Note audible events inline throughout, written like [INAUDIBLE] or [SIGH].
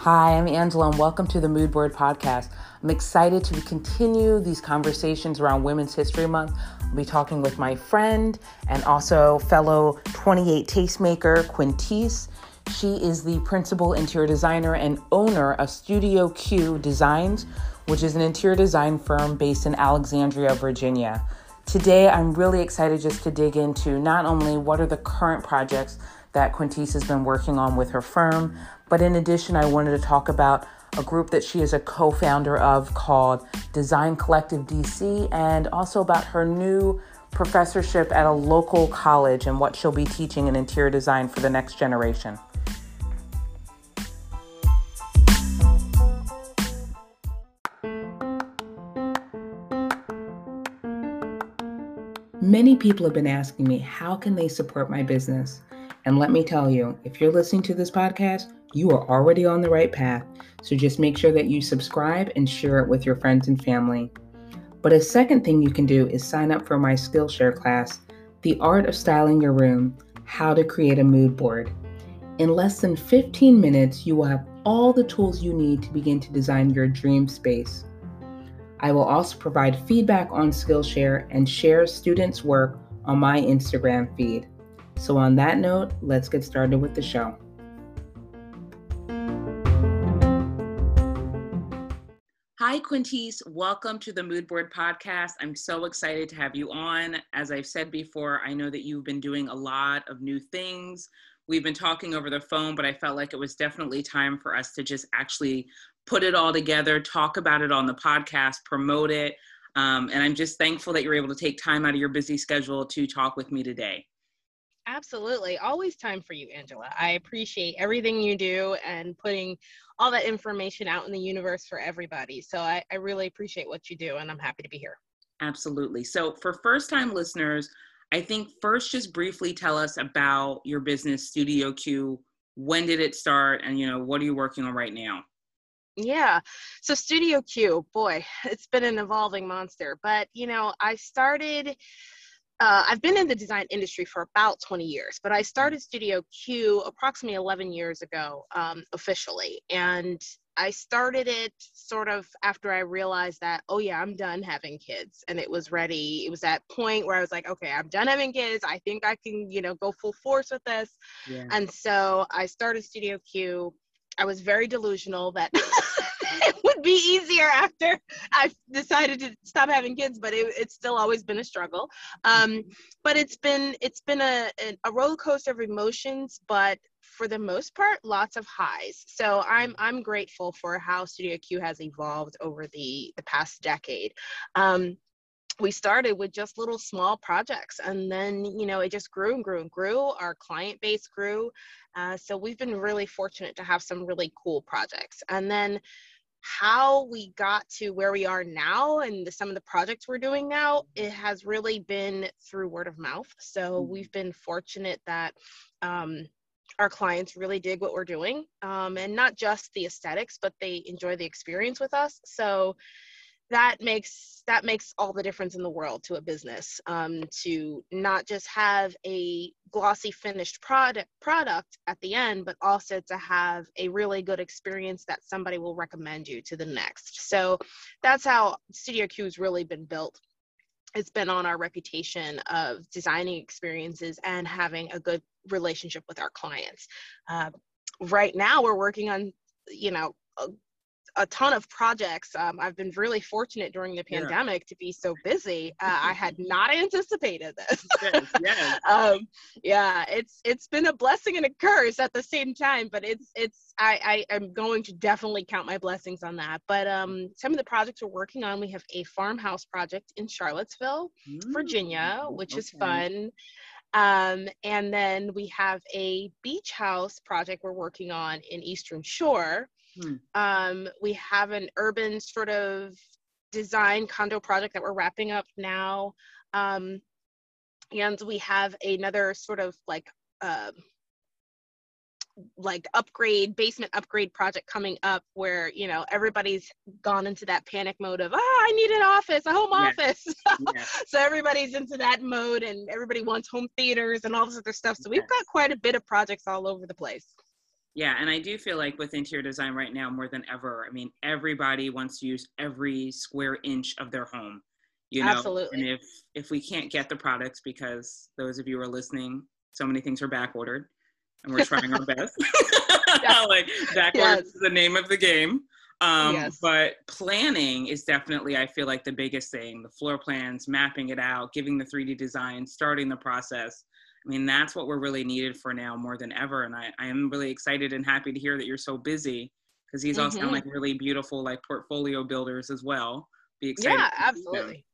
Hi, I'm Angela, and welcome to the Mood Board Podcast. I'm excited to continue these conversations around Women's History Month. I'll be talking with my friend and also fellow 28 tastemaker, Quintece. She is the principal interior designer and owner of Studio Q Designs, which is an interior design firm based in Alexandria, Virginia. Today, I'm really excited just to dig into not only what are the current projects that Quintece has been working on with her firm, but in addition, I wanted to talk about a group that she is a co founder of called Design Collective DC, and also about her new professorship at a local college and what she'll be teaching in interior design for the next generation. Many people have been asking me how can they support my business? And let me tell you, if you're listening to this podcast, you are already on the right path. So just make sure that you subscribe and share it with your friends and family. But a second thing you can do is sign up for my Skillshare class, The Art of Styling Your Room How to Create a Mood Board. In less than 15 minutes, you will have all the tools you need to begin to design your dream space. I will also provide feedback on Skillshare and share students' work on my Instagram feed. So, on that note, let's get started with the show. Hi, Quintece. Welcome to the Mood Board Podcast. I'm so excited to have you on. As I've said before, I know that you've been doing a lot of new things. We've been talking over the phone, but I felt like it was definitely time for us to just actually put it all together, talk about it on the podcast, promote it. Um, and I'm just thankful that you're able to take time out of your busy schedule to talk with me today. Absolutely. Always time for you, Angela. I appreciate everything you do and putting all that information out in the universe for everybody. So I, I really appreciate what you do and I'm happy to be here. Absolutely. So for first time listeners, I think first just briefly tell us about your business, Studio Q. When did it start and you know what are you working on right now? Yeah. So Studio Q, boy, [LAUGHS] it's been an evolving monster. But you know, I started uh, I've been in the design industry for about 20 years, but I started Studio Q approximately 11 years ago um, officially. And I started it sort of after I realized that, oh, yeah, I'm done having kids. And it was ready. It was that point where I was like, okay, I'm done having kids. I think I can, you know, go full force with this. Yeah. And so I started Studio Q. I was very delusional that [LAUGHS] [LAUGHS] it would be easier after I decided to stop having kids, but it, it's still always been a struggle. Um, but it's been it's been a, a roller coaster of emotions, but for the most part, lots of highs. So I'm I'm grateful for how Studio Q has evolved over the the past decade. Um, we started with just little small projects and then you know it just grew and grew and grew our client base grew uh, so we've been really fortunate to have some really cool projects and then how we got to where we are now and the, some of the projects we're doing now, it has really been through word of mouth. So mm-hmm. we've been fortunate that um, our clients really dig what we're doing um, and not just the aesthetics, but they enjoy the experience with us. So that makes that makes all the difference in the world to a business um, to not just have a glossy finished product product at the end but also to have a really good experience that somebody will recommend you to the next. So that's how studio q has really been built. It's been on our reputation of designing experiences and having a good relationship with our clients. Uh, right now we're working on you know a ton of projects. Um, I've been really fortunate during the pandemic yeah. to be so busy. Uh, I had not anticipated this. yes, yes. [LAUGHS] um, yeah, it's it's been a blessing and a curse at the same time. But it's it's I, I am going to definitely count my blessings on that. But um, some of the projects we're working on, we have a farmhouse project in Charlottesville, mm, Virginia, which okay. is fun. Um, and then we have a beach house project we're working on in Eastern Shore. Hmm. Um, we have an urban sort of design condo project that we're wrapping up now. Um, and we have another sort of like uh, like upgrade basement upgrade project coming up where you know everybody's gone into that panic mode of ah i need an office a home yes. office [LAUGHS] yes. so everybody's into that mode and everybody wants home theaters and all this other stuff so we've got quite a bit of projects all over the place Yeah, and I do feel like with interior design right now more than ever, I mean, everybody wants to use every square inch of their home. You know, Absolutely. and if if we can't get the products because those of you who are listening, so many things are back ordered, and we're trying our best. [LAUGHS] [LAUGHS] like back yes. is the name of the game. Um, yes. But planning is definitely, I feel like, the biggest thing. The floor plans, mapping it out, giving the 3D design, starting the process. I mean, that's what we're really needed for now more than ever. And I, I am really excited and happy to hear that you're so busy because these mm-hmm. all sound mm-hmm. like really beautiful, like portfolio builders as well. Be excited. Yeah, absolutely.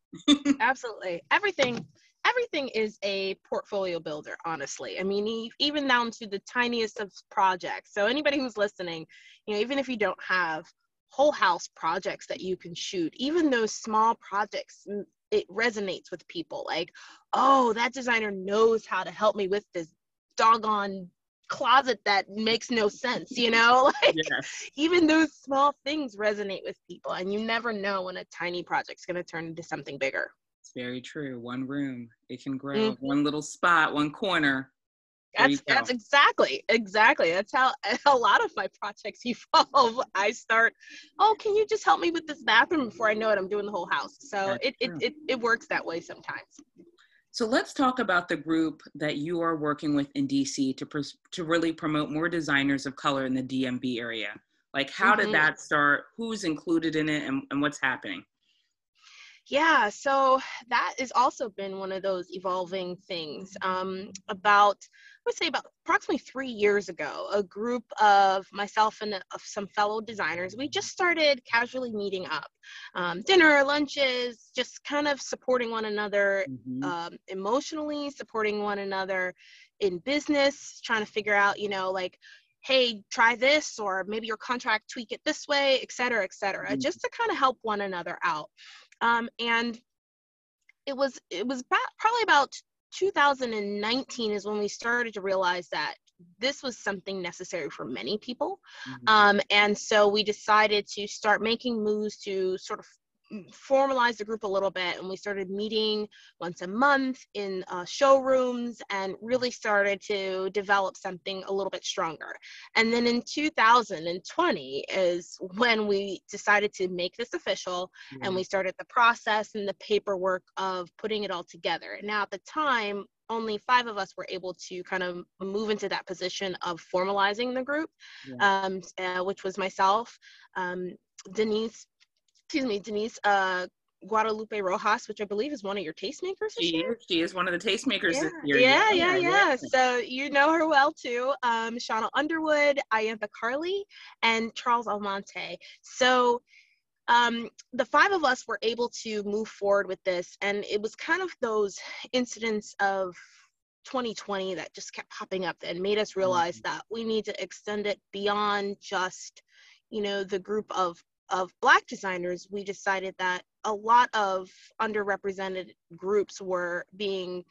absolutely. Everything, everything is a portfolio builder, honestly. I mean, even down to the tiniest of projects. So anybody who's listening, you know, even if you don't have whole house projects that you can shoot, even those small projects it resonates with people like oh that designer knows how to help me with this doggone closet that makes no sense you know? [LAUGHS] Like yes. even those small things resonate with people and you never know when a tiny project's going to turn into something bigger. It's very true. One room it can grow. Mm-hmm. one little spot one corner that's that's exactly exactly. That's how [LAUGHS] a lot of my projects [LAUGHS] evolve. I start oh can you just help me with this bathroom before i know it? I'm doing the whole house. So it, it, it it works that way sometimes. So let's talk about the group that you are working with in dc to pr- to really promote more designers of color in the DMV area. Like how mm-hmm. did that start? Who's included in it and, and what's happening? Yeah, so that has also been one of those evolving things. Um, about, would say, about approximately three years ago, a group of myself and of some fellow designers, we just started casually meeting up, um, dinner, lunches, just kind of supporting one another mm-hmm. um, emotionally, supporting one another in business, trying to figure out, you know, like hey try this or maybe your contract tweak it this way et cetera et cetera mm-hmm. just to kind of help one another out um, and it was it was about, probably about 2019 is when we started to realize that this was something necessary for many people. Mm-hmm. Um, and so we decided to start making moves to sort of formalized the group a little bit and we started meeting once a month in uh, showrooms and really started to develop something a little bit stronger and then in 2020 is when we decided to make this official mm-hmm. and we started the process and the paperwork of putting it all together now at the time only five of us were able to kind of move into that position of formalizing the group, yeah. um, uh, which was myself, um, Denise excuse me, Denise uh, Guadalupe Rojas, which I believe is one of your tastemakers. She is. She is one of the tastemakers yeah. this year. Yeah, yeah, yeah, yeah. So you know her well too. Um, Shauna Underwood, Ayantha Carly, and Charles Almonte. So um, the five of us were able to move forward with this, and it was kind of those incidents of 2020 that just kept popping up and made us realize mm-hmm. that we need to extend it beyond just you know the group of of black designers we decided that a lot of underrepresented groups were being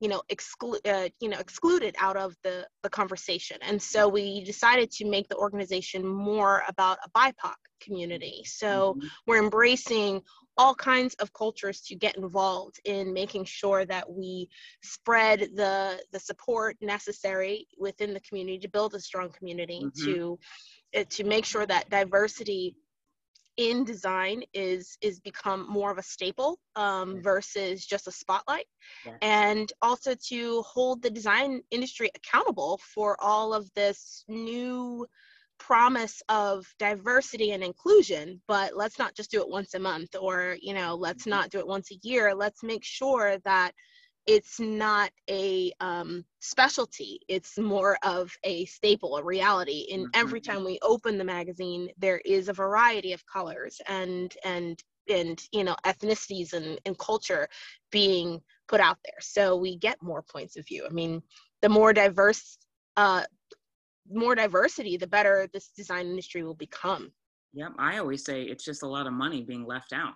you know exclu- uh, you know excluded out of the the conversation and so we decided to make the organization more about a bipoc community so mm-hmm. we're embracing all kinds of cultures to get involved in making sure that we spread the the support necessary within the community to build a strong community mm-hmm. to uh, to make sure that diversity in design is is become more of a staple um, versus just a spotlight yeah. and also to hold the design industry accountable for all of this new promise of diversity and inclusion but let's not just do it once a month or you know let's mm-hmm. not do it once a year let's make sure that it's not a um, specialty. It's more of a staple a reality. And mm-hmm. every time we open the magazine there is a variety of colors and and and you know ethnicities and, and culture being put out there. So we get more points of view. I mean the more diverse uh more diversity the better this design industry will become. Yep. I always say it's just a lot of money being left out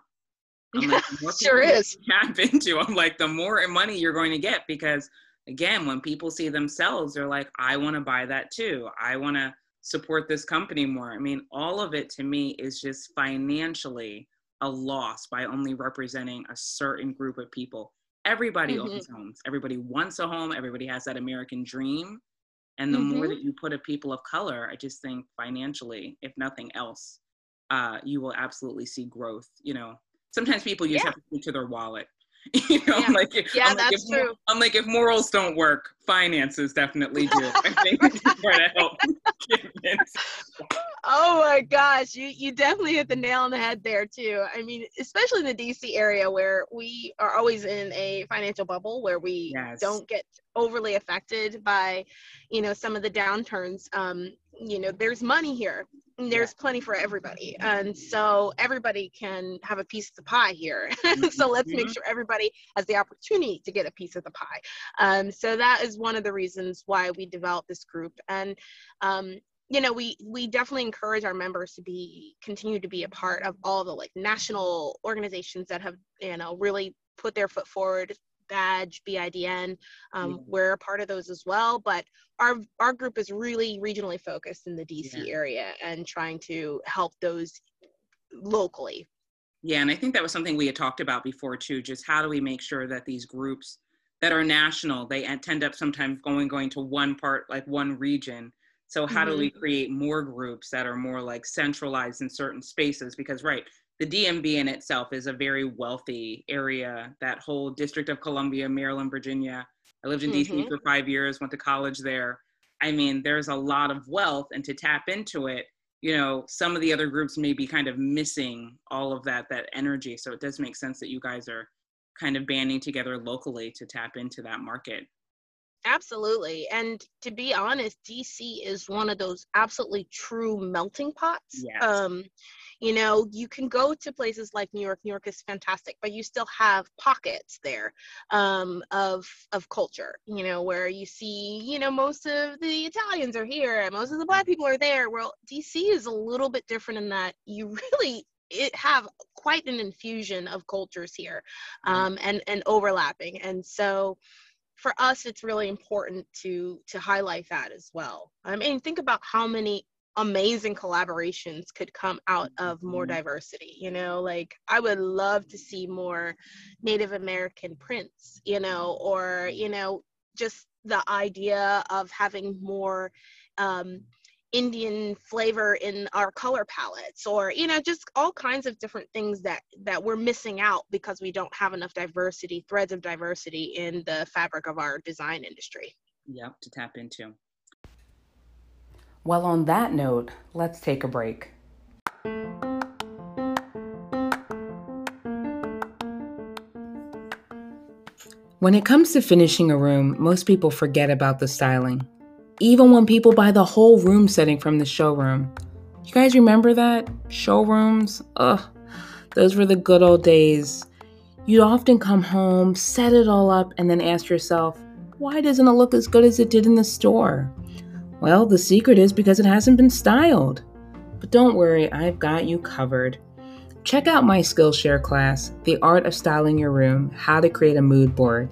I'm like, sure is. Tap [LAUGHS] into. I'm like, the more money you're going to get because again, when people see themselves, they're like, I want to buy that too. I want to support this company more. I mean, all of it to me is just financially a loss by only representing a certain group of people. Everybody mm-hmm. owns homes. Everybody wants a home. Everybody has that American dream. And the mm-hmm. more that you put a people of color, I just think financially, if nothing else, uh, you will absolutely see growth. You know, sometimes people just yeah. have to speak to their wallet. [LAUGHS] you know, yeah. I'm like, yeah, I'm that's like, true. If, I'm like, if morals don't work, finances definitely do. [LAUGHS] I think to help. [LAUGHS] oh my gosh, you you definitely hit the nail on the head there too. I mean, especially in the DC area where we are always in a financial bubble where we yes. don't get overly affected by, you know, some of the downturns. Um, you know, there's money here there's yeah. plenty for everybody and so everybody can have a piece of the pie here [LAUGHS] mm-hmm. so let's make mm-hmm. sure everybody has the opportunity to get a piece of the pie um, so that is one of the reasons why we developed this group and um, you know we we definitely encourage our members to be continue to be a part of all the like national organizations that have you know really put their foot forward BADG BIDN um, yeah. we're a part of those as well but our our group is really regionally focused in the dc yeah. area and trying to help those locally yeah and i think that was something we had talked about before too just how do we make sure that these groups that are national they tend up sometimes going going to one part like one region so how mm-hmm. do we mm-hmm. create more groups that are more like centralized in certain spaces because right the DMV in itself is a very wealthy area. That whole District of Columbia, Maryland, Virginia. I lived in mm-hmm. DC for five years, went to college there. I mean, there's a lot of wealth, and to tap into it, you know, some of the other groups may be kind of missing all of that that energy. So it does make sense that you guys are kind of banding together locally to tap into that market. Absolutely. And to be honest, DC is one of those absolutely true melting pots. Yes. Um, you know you can go to places like new york new york is fantastic but you still have pockets there um, of of culture you know where you see you know most of the italians are here and most of the black people are there well dc is a little bit different in that you [LAUGHS] really it have quite an infusion of cultures here um, and and overlapping and so for us it's really important to to highlight that as well i mean think about how many amazing collaborations could come out of more mm-hmm. diversity you know like i would love to see more native american prints you know or you know just the idea of having more um, indian flavor in our color palettes or you know just all kinds of different things that that we're missing out because we don't have enough diversity threads of diversity in the fabric of our design industry yep to tap into well, on that note, let's take a break. When it comes to finishing a room, most people forget about the styling. Even when people buy the whole room setting from the showroom. You guys remember that? Showrooms? Ugh, those were the good old days. You'd often come home, set it all up, and then ask yourself, why doesn't it look as good as it did in the store? Well, the secret is because it hasn't been styled. But don't worry, I've got you covered. Check out my Skillshare class, The Art of Styling Your Room How to Create a Mood Board.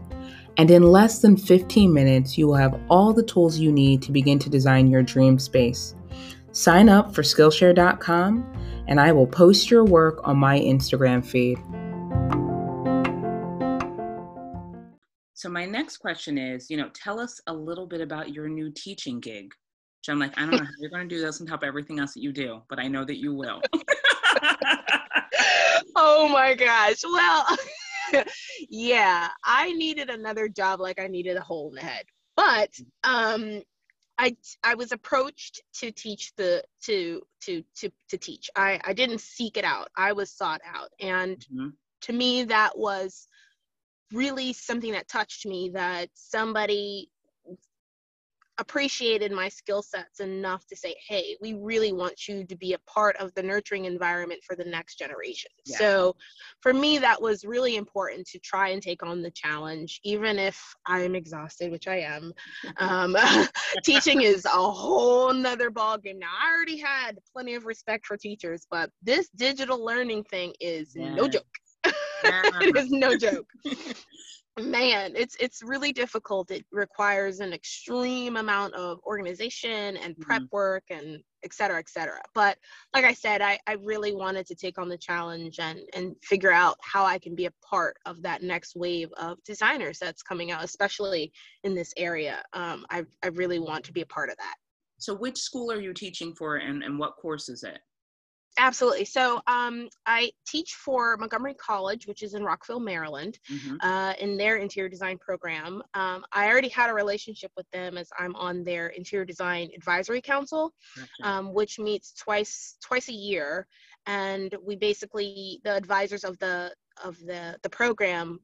And in less than 15 minutes, you will have all the tools you need to begin to design your dream space. Sign up for Skillshare.com, and I will post your work on my Instagram feed. So my next question is, you know, tell us a little bit about your new teaching gig. I'm like, I don't know how you're going to do this on top of everything else that you do, but I know that you will. [LAUGHS] [LAUGHS] oh my gosh. Well, [LAUGHS] [LAUGHS] yeah, I needed another job like I needed a hole in the head. But um I I was approached to teach the to to to to teach. I I didn't seek it out. I was sought out. And mm-hmm. to me that was really something that touched me that somebody appreciated my skill sets enough to say, hey, we really want you to be a part of the nurturing environment for the next generation. Yeah. So for me, that was really important to try and take on the challenge, even if I'm exhausted, which I am. Um, [LAUGHS] teaching is a whole nother ballgame. Now, I already had plenty of respect for teachers, but this digital learning thing is yeah. no joke. [LAUGHS] Yeah. it is no joke. [LAUGHS] man it's it's really difficult it requires an extreme amount of organization and prep mm-hmm. work and et cetera et cetera. But like i said I, I really wanted to take on the challenge and and figure out how i can be a part of that next wave of designers that's coming out especially in this area. Um, I, I really want to be a part of that. So which school are you teaching for and, and what course is it Absolutely. So um, I teach for Montgomery College, which is in Rockville, Maryland, mm-hmm. uh, in their interior design program. Um, I already had a relationship with them as I'm on their interior design advisory council, um, which meets twice twice a year, and we basically the advisors of the of the the program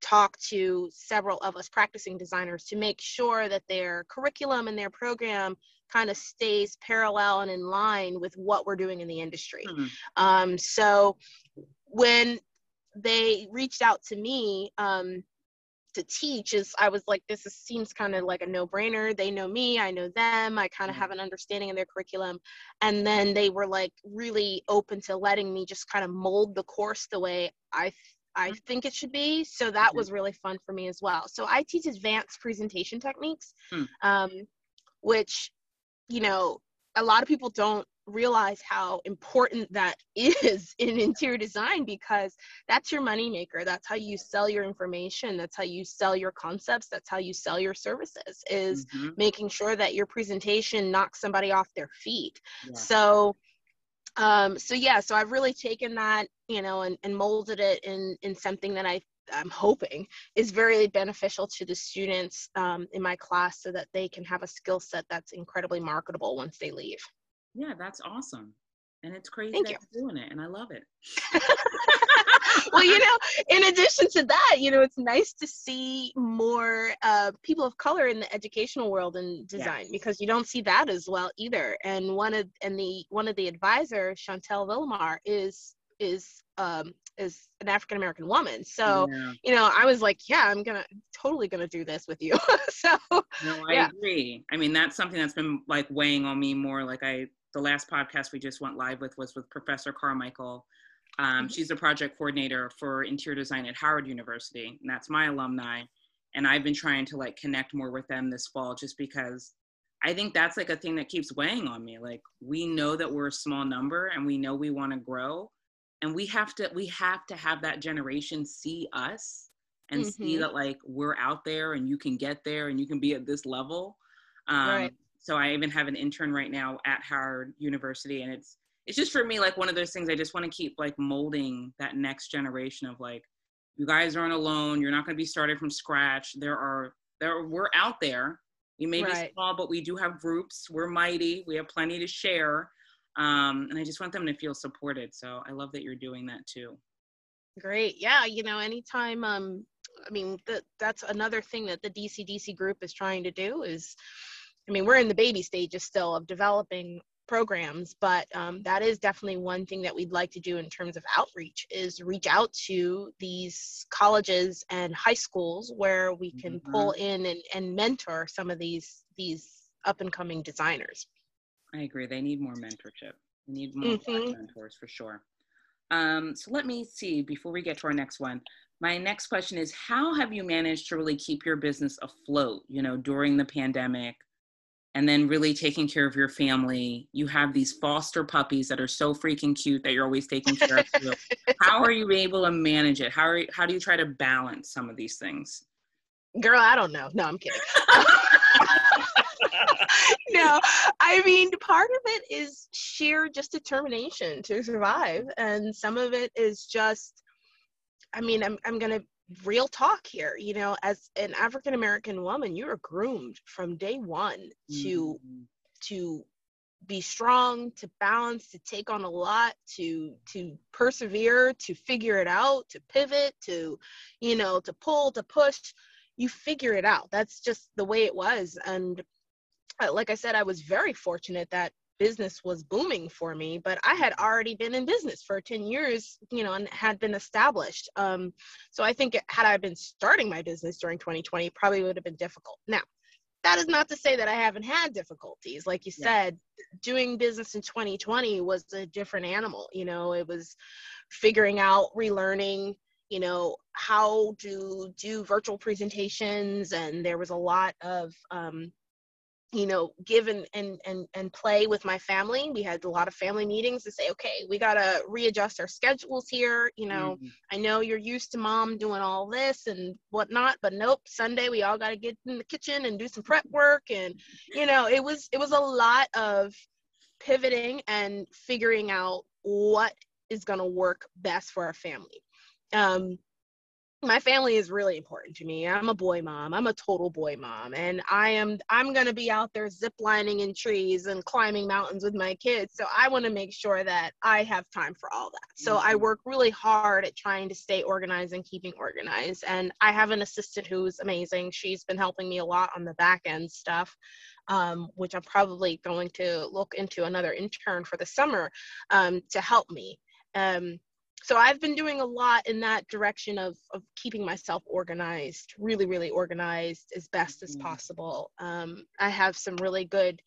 talk to several of us practicing designers to make sure that their curriculum and their program kind of stays parallel and in line with what we're doing in the industry. Mm-hmm. Um, so when they reached out to me um, to teach, is I was like, this is, seems kind of like a no-brainer. They know me, I know them. I kind of mm-hmm. have an understanding of their curriculum, and then they were like really open to letting me just kind of mold the course the way I I mm-hmm. think it should be. So that mm-hmm. was really fun for me as well. So I teach advanced presentation techniques, hmm. um, which you know, a lot of people don't realize how important that [LAUGHS] is in interior design because that's your money maker that's how you sell your information that's how you sell your concepts that's how you sell your services is mm-hmm. making sure that your presentation knocks somebody off their feet yeah. so um so yeah so i've really taken that you know and, and molded it in in something that i I'm hoping is very beneficial to the students um, in my class so that they can have a skill set that's incredibly marketable once they leave. Yeah, that's awesome. And it's crazy Thank that you. doing it, and I love it. [LAUGHS] well, you know, in addition to that, you know, it's nice to see more uh, people of color in the educational world and design yes. because you don't see that as well either. And one of and the one of the advisors, Chantel Villamar, is is um, is an African American woman. So, yeah. you know, I was like, yeah, I'm gonna totally gonna do this with you. [LAUGHS] so No, I yeah. agree. I mean, that's something that's been like weighing on me more. Like I the last podcast we just went live with was with Professor Carmichael. Um, mm-hmm. she's a project coordinator for interior design at Howard University, and that's my alumni. And I've been trying to like connect more with them this fall just because I think that's like a thing that keeps weighing on me. Like we know that we're a small number and we know we want to grow, and we have to we have to have that generation see us and mm-hmm. see that like we're out there and you can get there and you can be at this level um, right. So i even have an intern right now at howard university and it's it's just for me like one of those things i just want to keep like molding that next generation of like you guys aren't alone you're not going to be started from scratch there are there we're out there we may right. be small but we do have groups we're mighty we have plenty to share um, and I just want them to feel supported. So I love that you're doing that too. Great. Yeah. You know, anytime, um, I mean, that that's another thing that the DCDC group is trying to do is, I mean, we're in the baby stages still of developing programs, but um, that is definitely one thing that we'd like to do in terms of outreach is reach out to these colleges and high schools where we can mm-hmm. pull in and, and mentor some of these these up and coming designers. I agree. They need more mentorship. They need more mm-hmm. mentors for sure. Um, so let me see before we get to our next one. My next question is How have you managed to really keep your business afloat, you know, during the pandemic and then really taking care of your family? You have these foster puppies that are so freaking cute that you're always taking care of. [LAUGHS] how are you able to manage it? How, are, how do you try to balance some of these things? Girl, I don't know. No, I'm kidding. [LAUGHS] [LAUGHS] no, I mean, part of it is sheer just determination to survive. And some of it is just, I mean, I'm, I'm going to real talk here. You know, as an African American woman, you are groomed from day one to, mm-hmm. to, be strong to balance to take on a lot to to persevere to figure it out to pivot to you know to pull to push you figure it out that's just the way it was and like I said, I was very fortunate that business was booming for me, but I had already been in business for 10 years, you know, and had been established. Um, so I think had I been starting my business during 2020, probably would have been difficult. Now, that is not to say that I haven't had difficulties. Like you yeah. said, doing business in 2020 was a different animal. You know, it was figuring out, relearning, you know how to do virtual presentations and there was a lot of um, you know give and, and and and play with my family. We had a lot of family meetings to say okay we got to readjust our schedules here you know mm-hmm. i know you're used to mom doing all this and whatnot but nope sunday we all got to get in the kitchen and do some prep work. And you know it was it was a lot of pivoting and figuring out what is going to work best for our family. Um my family is really important to me. I'm a boy mom. I'm a total boy mom. And I am I'm going to be out there ziplining in trees and climbing mountains with my kids. So I want to make sure that I have time for all that. So I mm-hmm. work really hard at trying to stay organized and keeping organized. And I have an assistant who's amazing. She's been helping me a lot on the back end stuff. Um, which I'm probably going to look into another intern for the summer um, to help me. Um, so I've been doing a lot in that direction of of keeping myself organized, really, really organized as best as mm-hmm. possible. Um, I have some really good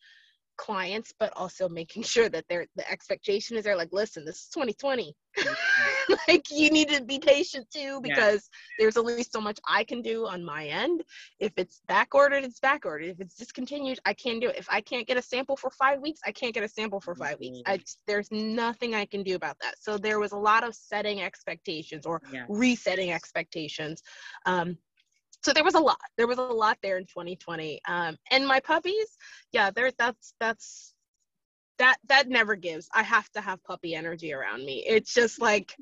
clients, but also making [LAUGHS] sure that their the expectation is there. Like, listen, this is 2020. Mm-hmm. [LAUGHS] like, you need to be patient too because yeah. there's only so much I can do on my end. If it's back ordered, it's back ordered. If it's discontinued, I can't do it. If I can't get a sample for five weeks, I can't get a sample for 5 weeks. I, there's nothing I can do about that. So there was a lot of setting expectations or yeah. resetting expectations. Um, so there was a lot there was a lot there in 2020 um, and my puppies yeah there that's that's that that never gives. I have to have puppy energy around me. It's just like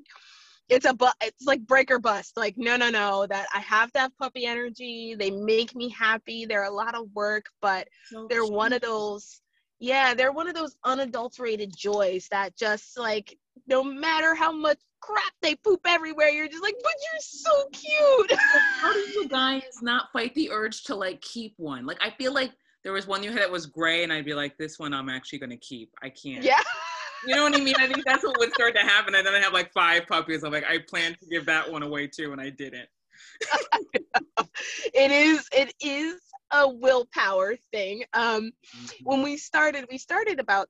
it's a but it's like break or bust. Like no no no that i have to have puppy energy. They make me happy. They're a lot of work but so they're one of those yeah they're one of those unadulterated joys that just like no matter how much crap they poop everywhere. You're just like but you're so cute. How do [LAUGHS] you guys not fight the urge to like keep one? Like i feel like there was one you had that was gray and i'd be like this one i'm actually going to keep. I can't. Yeah. You know what i mean? I think that's what would start to happen. And then i have like five puppies. I'm like i plan to give that one away too and i didn't. [LAUGHS] It is it is a willpower thing. Um, mm-hmm. When we started, we started about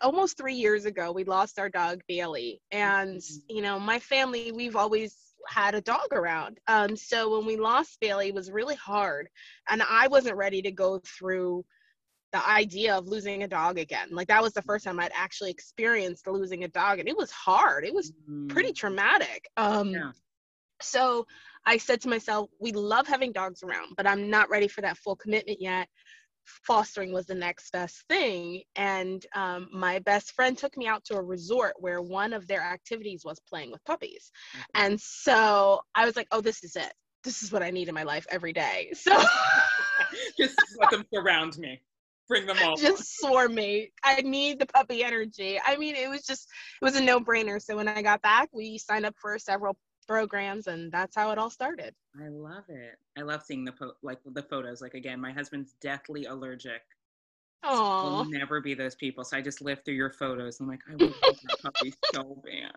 almost three years ago. We lost our dog Bailey, and mm-hmm. you know, my family we've always had a dog around. Um, so when we lost Bailey, it was really hard, and I wasn't ready to go through the idea of losing a dog again. Like that was the first time I'd actually experienced losing a dog, and it was hard. It was mm-hmm. pretty traumatic. Um, yeah. So I said to myself, we love having dogs around, but I'm not ready for that full commitment yet. Fostering was the next best thing. And um, my best friend took me out to a resort where one of their activities was playing with puppies. Mm-hmm. And so I was like, oh, this is it. This is what I need in my life every day. [LAUGHS] So [LAUGHS] just let them surround me bring them all just swarm me i need the puppy energy i mean it was just it was a no-brainer so when i got back we signed up for several programs and that's how it all started i love it i love seeing the po- like the photos like again my husband's deathly allergic Oh, we'll never be those people. So I just live through your photos. I'm like, I want that [LAUGHS] puppy so bad.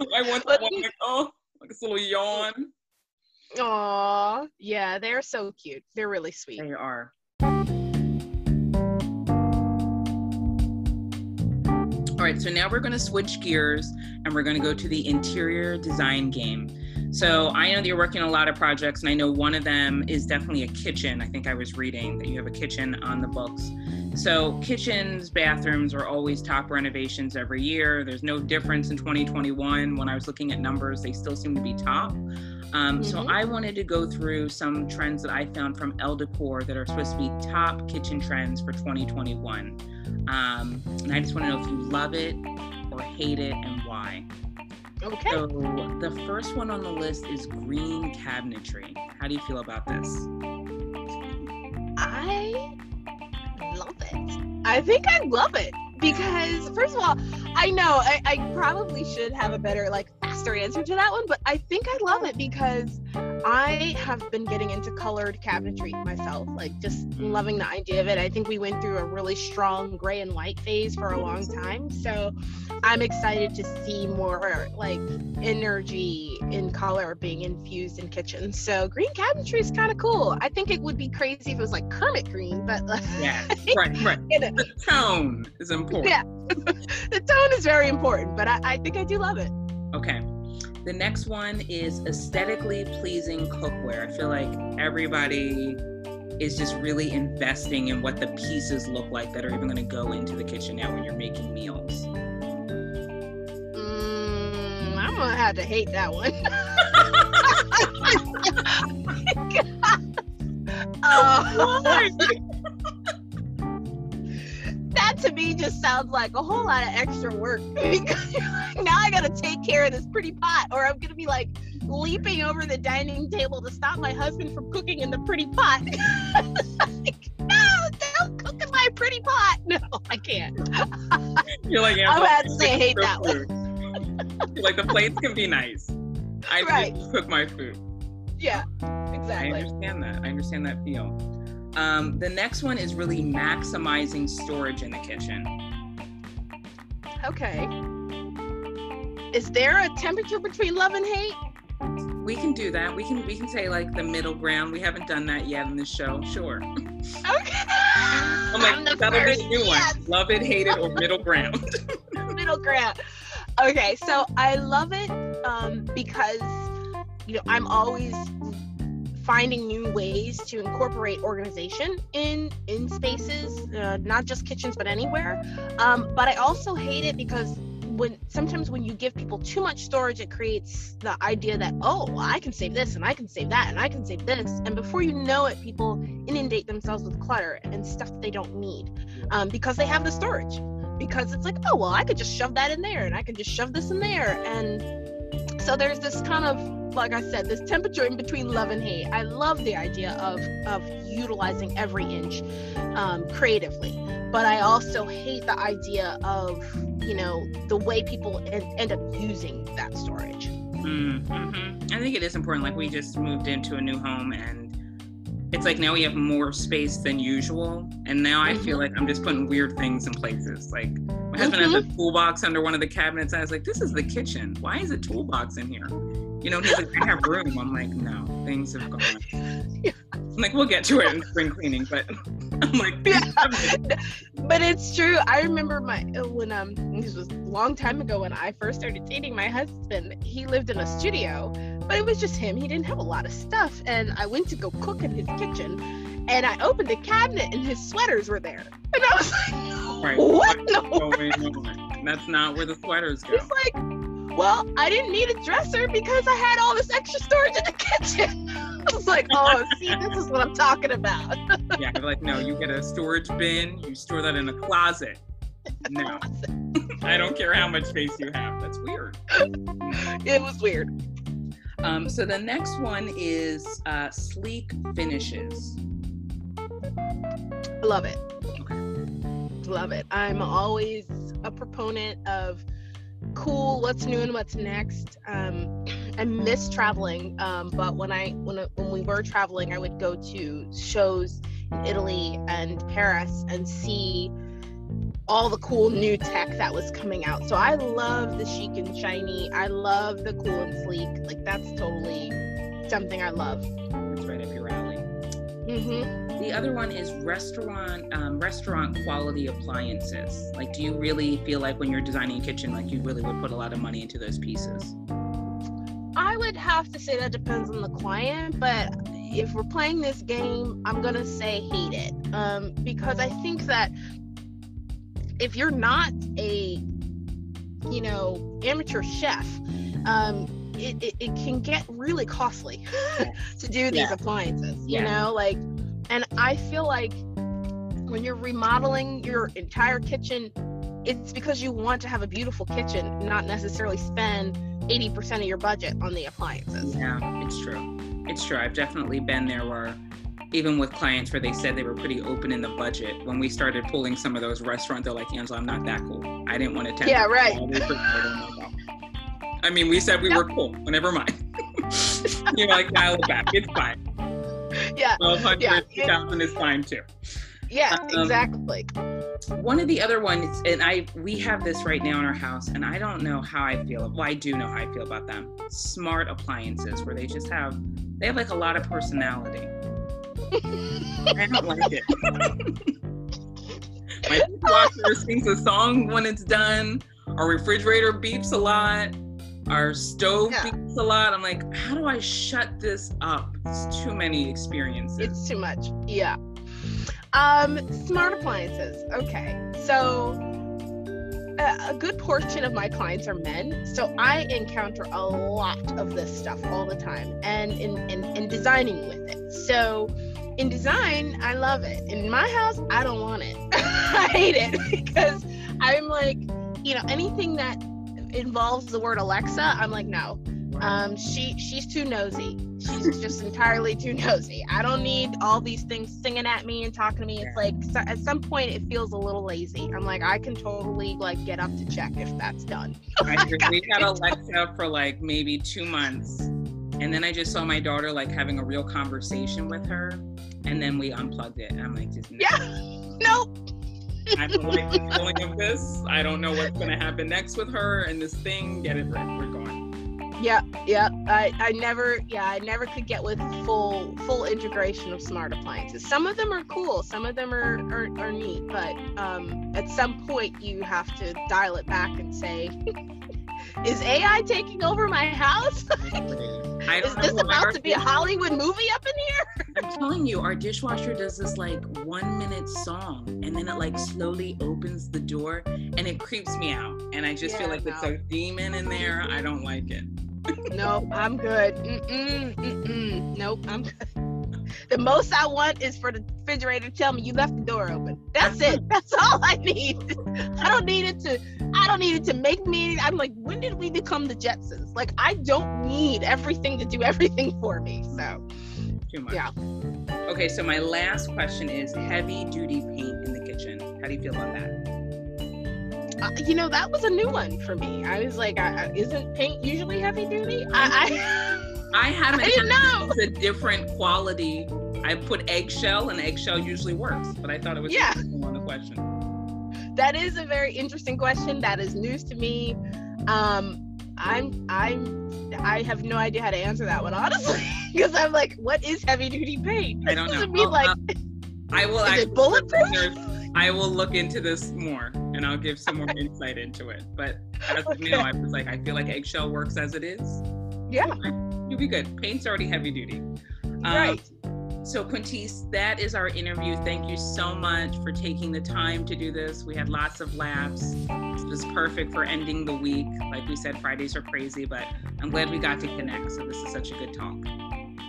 [LAUGHS] I want the one like, oh, like this little yawn. Oh, yeah, they're so cute. They're really sweet. They are. Right, so now we're going to switch gears and we're going to go to the interior design game. So I know that you're working on a lot of projects, and I know one of them is definitely a kitchen. I think I was reading that you have a kitchen on the books. So kitchens, bathrooms are always top renovations every year. There's no difference in 2021. When I was looking at numbers, they still seem to be top. Um, mm-hmm. So I wanted to go through some trends that I found from Elle Decor that are supposed to be top kitchen trends for 2021. Um, and I just want to know if you love it or hate it and why. Okay. So the first one on the list is green cabinetry. How do you feel about this? I love it. I think I love it because first of all, I know I, I probably should have a better like answer to that one, but I think I love it because I have been getting into colored cabinetry myself, like just mm. loving the idea of it. I think we went through a really strong gray and white phase for a long time. So I'm excited to see more like energy in color being infused in kitchens. So green cabinetry is kind of cool. I think it would be crazy if it was like Kermit green, but [LAUGHS] like, yeah, right, right. You know. The tone is important. Yeah, [LAUGHS] the tone is very important, but I, I think I do love it. Okay. The next one is aesthetically pleasing cookware. I feel like everybody is just really investing in what the pieces look like that are even going to go into the kitchen now when you're making meals. Mm, I'm gonna have to hate that one. [LAUGHS] [LAUGHS] oh, that to me just sounds like a whole lot of extra work [LAUGHS] because now I gotta take care of this pretty pot, or I'm gonna be like leaping over the dining table to stop my husband from cooking in the pretty pot. [LAUGHS] like, no, don't cook in my pretty pot. [LAUGHS] No, I can't. You're like, yeah, I have to say, I hate that one. like the plates can be nice. I right. just cook my food. Yeah, exactly. I understand that. I understand that feel. Um, the next one is really maximizing storage in the kitchen. Okay. Is there a temperature between love and hate? We can do that. We can we can say like the middle ground. We haven't done that yet in the show. Sure. Okay. I'm like that'll first. be a new yes. one. Love it, hate it, or middle ground. [LAUGHS] middle ground. Okay, so I love it um, because you know I'm always finding new ways to incorporate organization in in spaces, uh, not just kitchens but anywhere. Um, but I also hate it because when sometimes when you give people too much storage, it creates the idea that oh, well, I can save this and I can save that and I can save this, and before you know it, people inundate themselves with clutter and stuff they don't need um, because they have the storage. Because it's like oh well, I could just shove that in there and I could just shove this in there, and so there's this kind of like I said, this temperature in between love and hate. I love the idea of of utilizing every inch um, creatively, but I also hate the idea of you know the way people end, end up using that storage. Mm-hmm. I think it is important. Like we just moved into a new home and it's like now we have more space than usual and now i feel mm-hmm. like i'm just putting weird things in places like my husband mm-hmm. has a toolbox under one of the cabinets i was like this is the kitchen why is a toolbox in here you know, he's like, I have room. I'm like, no, things have gone. Yeah. I'm like, we'll get to it in spring cleaning, but [LAUGHS] I'm like, yeah. [LAUGHS] but it's true. I remember my when um this was a long time ago when I first started dating my husband. He lived in a studio, but it was just him. He didn't have a lot of stuff, and I went to go cook in his kitchen, and I opened the cabinet, and his sweaters were there, and I was like, right. what? No, that's not where the sweaters go. It's like well, I didn't need a dresser because I had all this extra storage in the [LAUGHS] kitchen. I was like, oh, see, this is what I'm talking about. [LAUGHS] yeah, like, no, you get a storage bin, you store that in a closet. No, [LAUGHS] I don't care how much space you have. That's weird. it was weird. Um, so the next one is uh, sleek finishes. I love it. Okay. Love it. I'm always a proponent of cool what's new and what's next. Um, [CLEARS THROAT] i miss traveling um, but when i when, when we were traveling i would go to shows in italy and paris and see all the cool new tech that was coming out. So i love the chic and shiny. I love the cool and sleek. Like that's totally something i love. That's right mm-hmm the other one is restaurant um, restaurant quality appliances. Like, do you really feel like when you're designing a kitchen, like you really would put a lot of money into those pieces? I would have to say that depends on the client, but if we're playing this game, I'm gonna say hate it um, because I think that if you're not a you know amateur chef um, it, mm. it, it, can get really costly [LAUGHS] to do these yeah. appliances you yeah. know like and I feel like when you're remodeling your entire kitchen, it's because you want to have a beautiful kitchen, not necessarily spend 80% of your budget on the appliances. Yeah, it's true. It's true. I've definitely been there where even with clients where they said they were pretty open in the budget, when we started pulling some of those restaurants, they're like, Angela, I'm not that cool. I didn't want to tell Yeah, right. [LAUGHS] I mean, we said we were cool. Well, never mind. [LAUGHS] You're like, dial it back. It's fine. yeah. 1200 yeah. 2000 is fine too. Yeah, um, exactly. One of the other ones, and I we have this right now in our house, and I don't know how I feel. Well, I do know how I feel about them. Smart appliances, where they just have they have like a lot of personality. I don't like it. My dishwasher sings a song when it's done. Our refrigerator beeps a lot. Our stove yeah. beeps a lot. I'm like, how do I shut this up? It's too many experiences. It's too much. Yeah. Um, smart appliances. Okay. So a good portion of my clients are men, so I encounter a lot of this stuff all the time and in, in, in designing with it. So in design, I love it. In my house, I don't want it. [LAUGHS] I hate it [LAUGHS] because I'm like, you know, anything that involves the word Alexa, I'm like, no. Um, she she's too nosy. She's just entirely too nosy. I don't need all these things singing at me and talking to me. It's like so, at some point it feels a little lazy. I'm like, I can totally like get up to check if that's done. [LAUGHS] We had Alexa for like maybe two months, and then I just saw my daughter like having a real conversation with her, and then we unplugged it. And I'm like, just yeah, [LAUGHS] nope. I don't like the feeling of this. I don't know what's going to happen next with her and this thing. Get it right. We're going. Yeah, yeah. I, I never, yeah, I never could get with full full integration of smart appliances. Some of them are cool. Some of them are are, are neat, but um, at some point you have to dial it back and say, [LAUGHS] "Is AI taking over my house?" [LAUGHS] Is this about to be a Hollywood movie up in here? [LAUGHS] I'm telling you, our dishwasher does this like one minute song and then it like slowly opens the door and it creeps me out. And I just yeah, feel like no. it's a demon in there. I don't like it. [LAUGHS] no, I'm good. Mm-mm, mm-mm. Nope, I'm good. [LAUGHS] The most I want is for the refrigerator to tell me you left the door open. That's it. That's all I need. I don't need it to I don't need it to make me I'm like, when did we become the Jetsons? Like I don't need everything to do everything for me. So too much. Yeah. Okay, so my last question is heavy duty paint in the kitchen. How do you feel about that? Uh, you know, that was a new one for me. I was like, uh, isn't paint usually heavy duty? I, I, [LAUGHS] I haven't. I didn't know. It's a different quality I put eggshell, and eggshell usually works, but I thought it was yeah. on the question. That is a very interesting question. That is news to me. Um, I'm I'm I have no idea how to answer that one honestly, [LAUGHS] because I'm like, what is heavy duty paint? I don't know. Mean, like, I will. It bulletproof? I will look into this more and I'll give some more insight into it. But as okay. you know, I was like, I feel like eggshell works as it is. Yeah. You'll be good. Paint's already heavy duty. Um, right. So, Quintece, that is our interview. Thank you so much for taking the time to do this. We had lots of laughs. It was perfect for ending the week. Like we said, Fridays are crazy, but I'm glad we got to connect. So, this is such a good talk.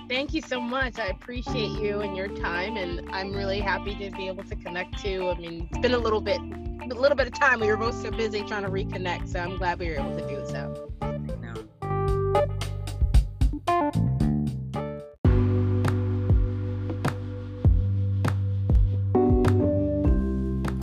Thank you so much. I appreciate you and your time, and I'm really happy to be able to connect too. I mean, it's been a little bit, a little bit of time. We were both so busy trying to reconnect, so I'm glad we were able to do so.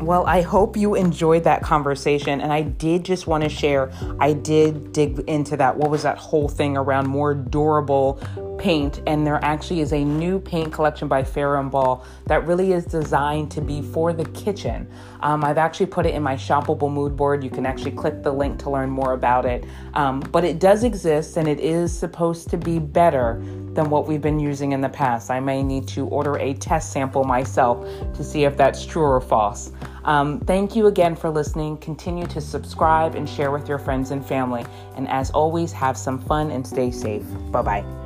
Well, I hope you enjoyed that conversation. And I did just want to share, I did dig into that. What was that whole thing around more durable paint? And there actually is a new paint collection by Farrow and Ball that really is designed to be for the kitchen. Um, I've actually put it in my shoppable mood board. You can actually click the link to learn more about it. Um, but it does exist and it is supposed to be better than what we've been using in the past. I may need to order a test sample myself to see if that's true or false. Um, thank you again for listening. Continue to subscribe and share with your friends and family. And as always, have some fun and stay safe. Bye bye.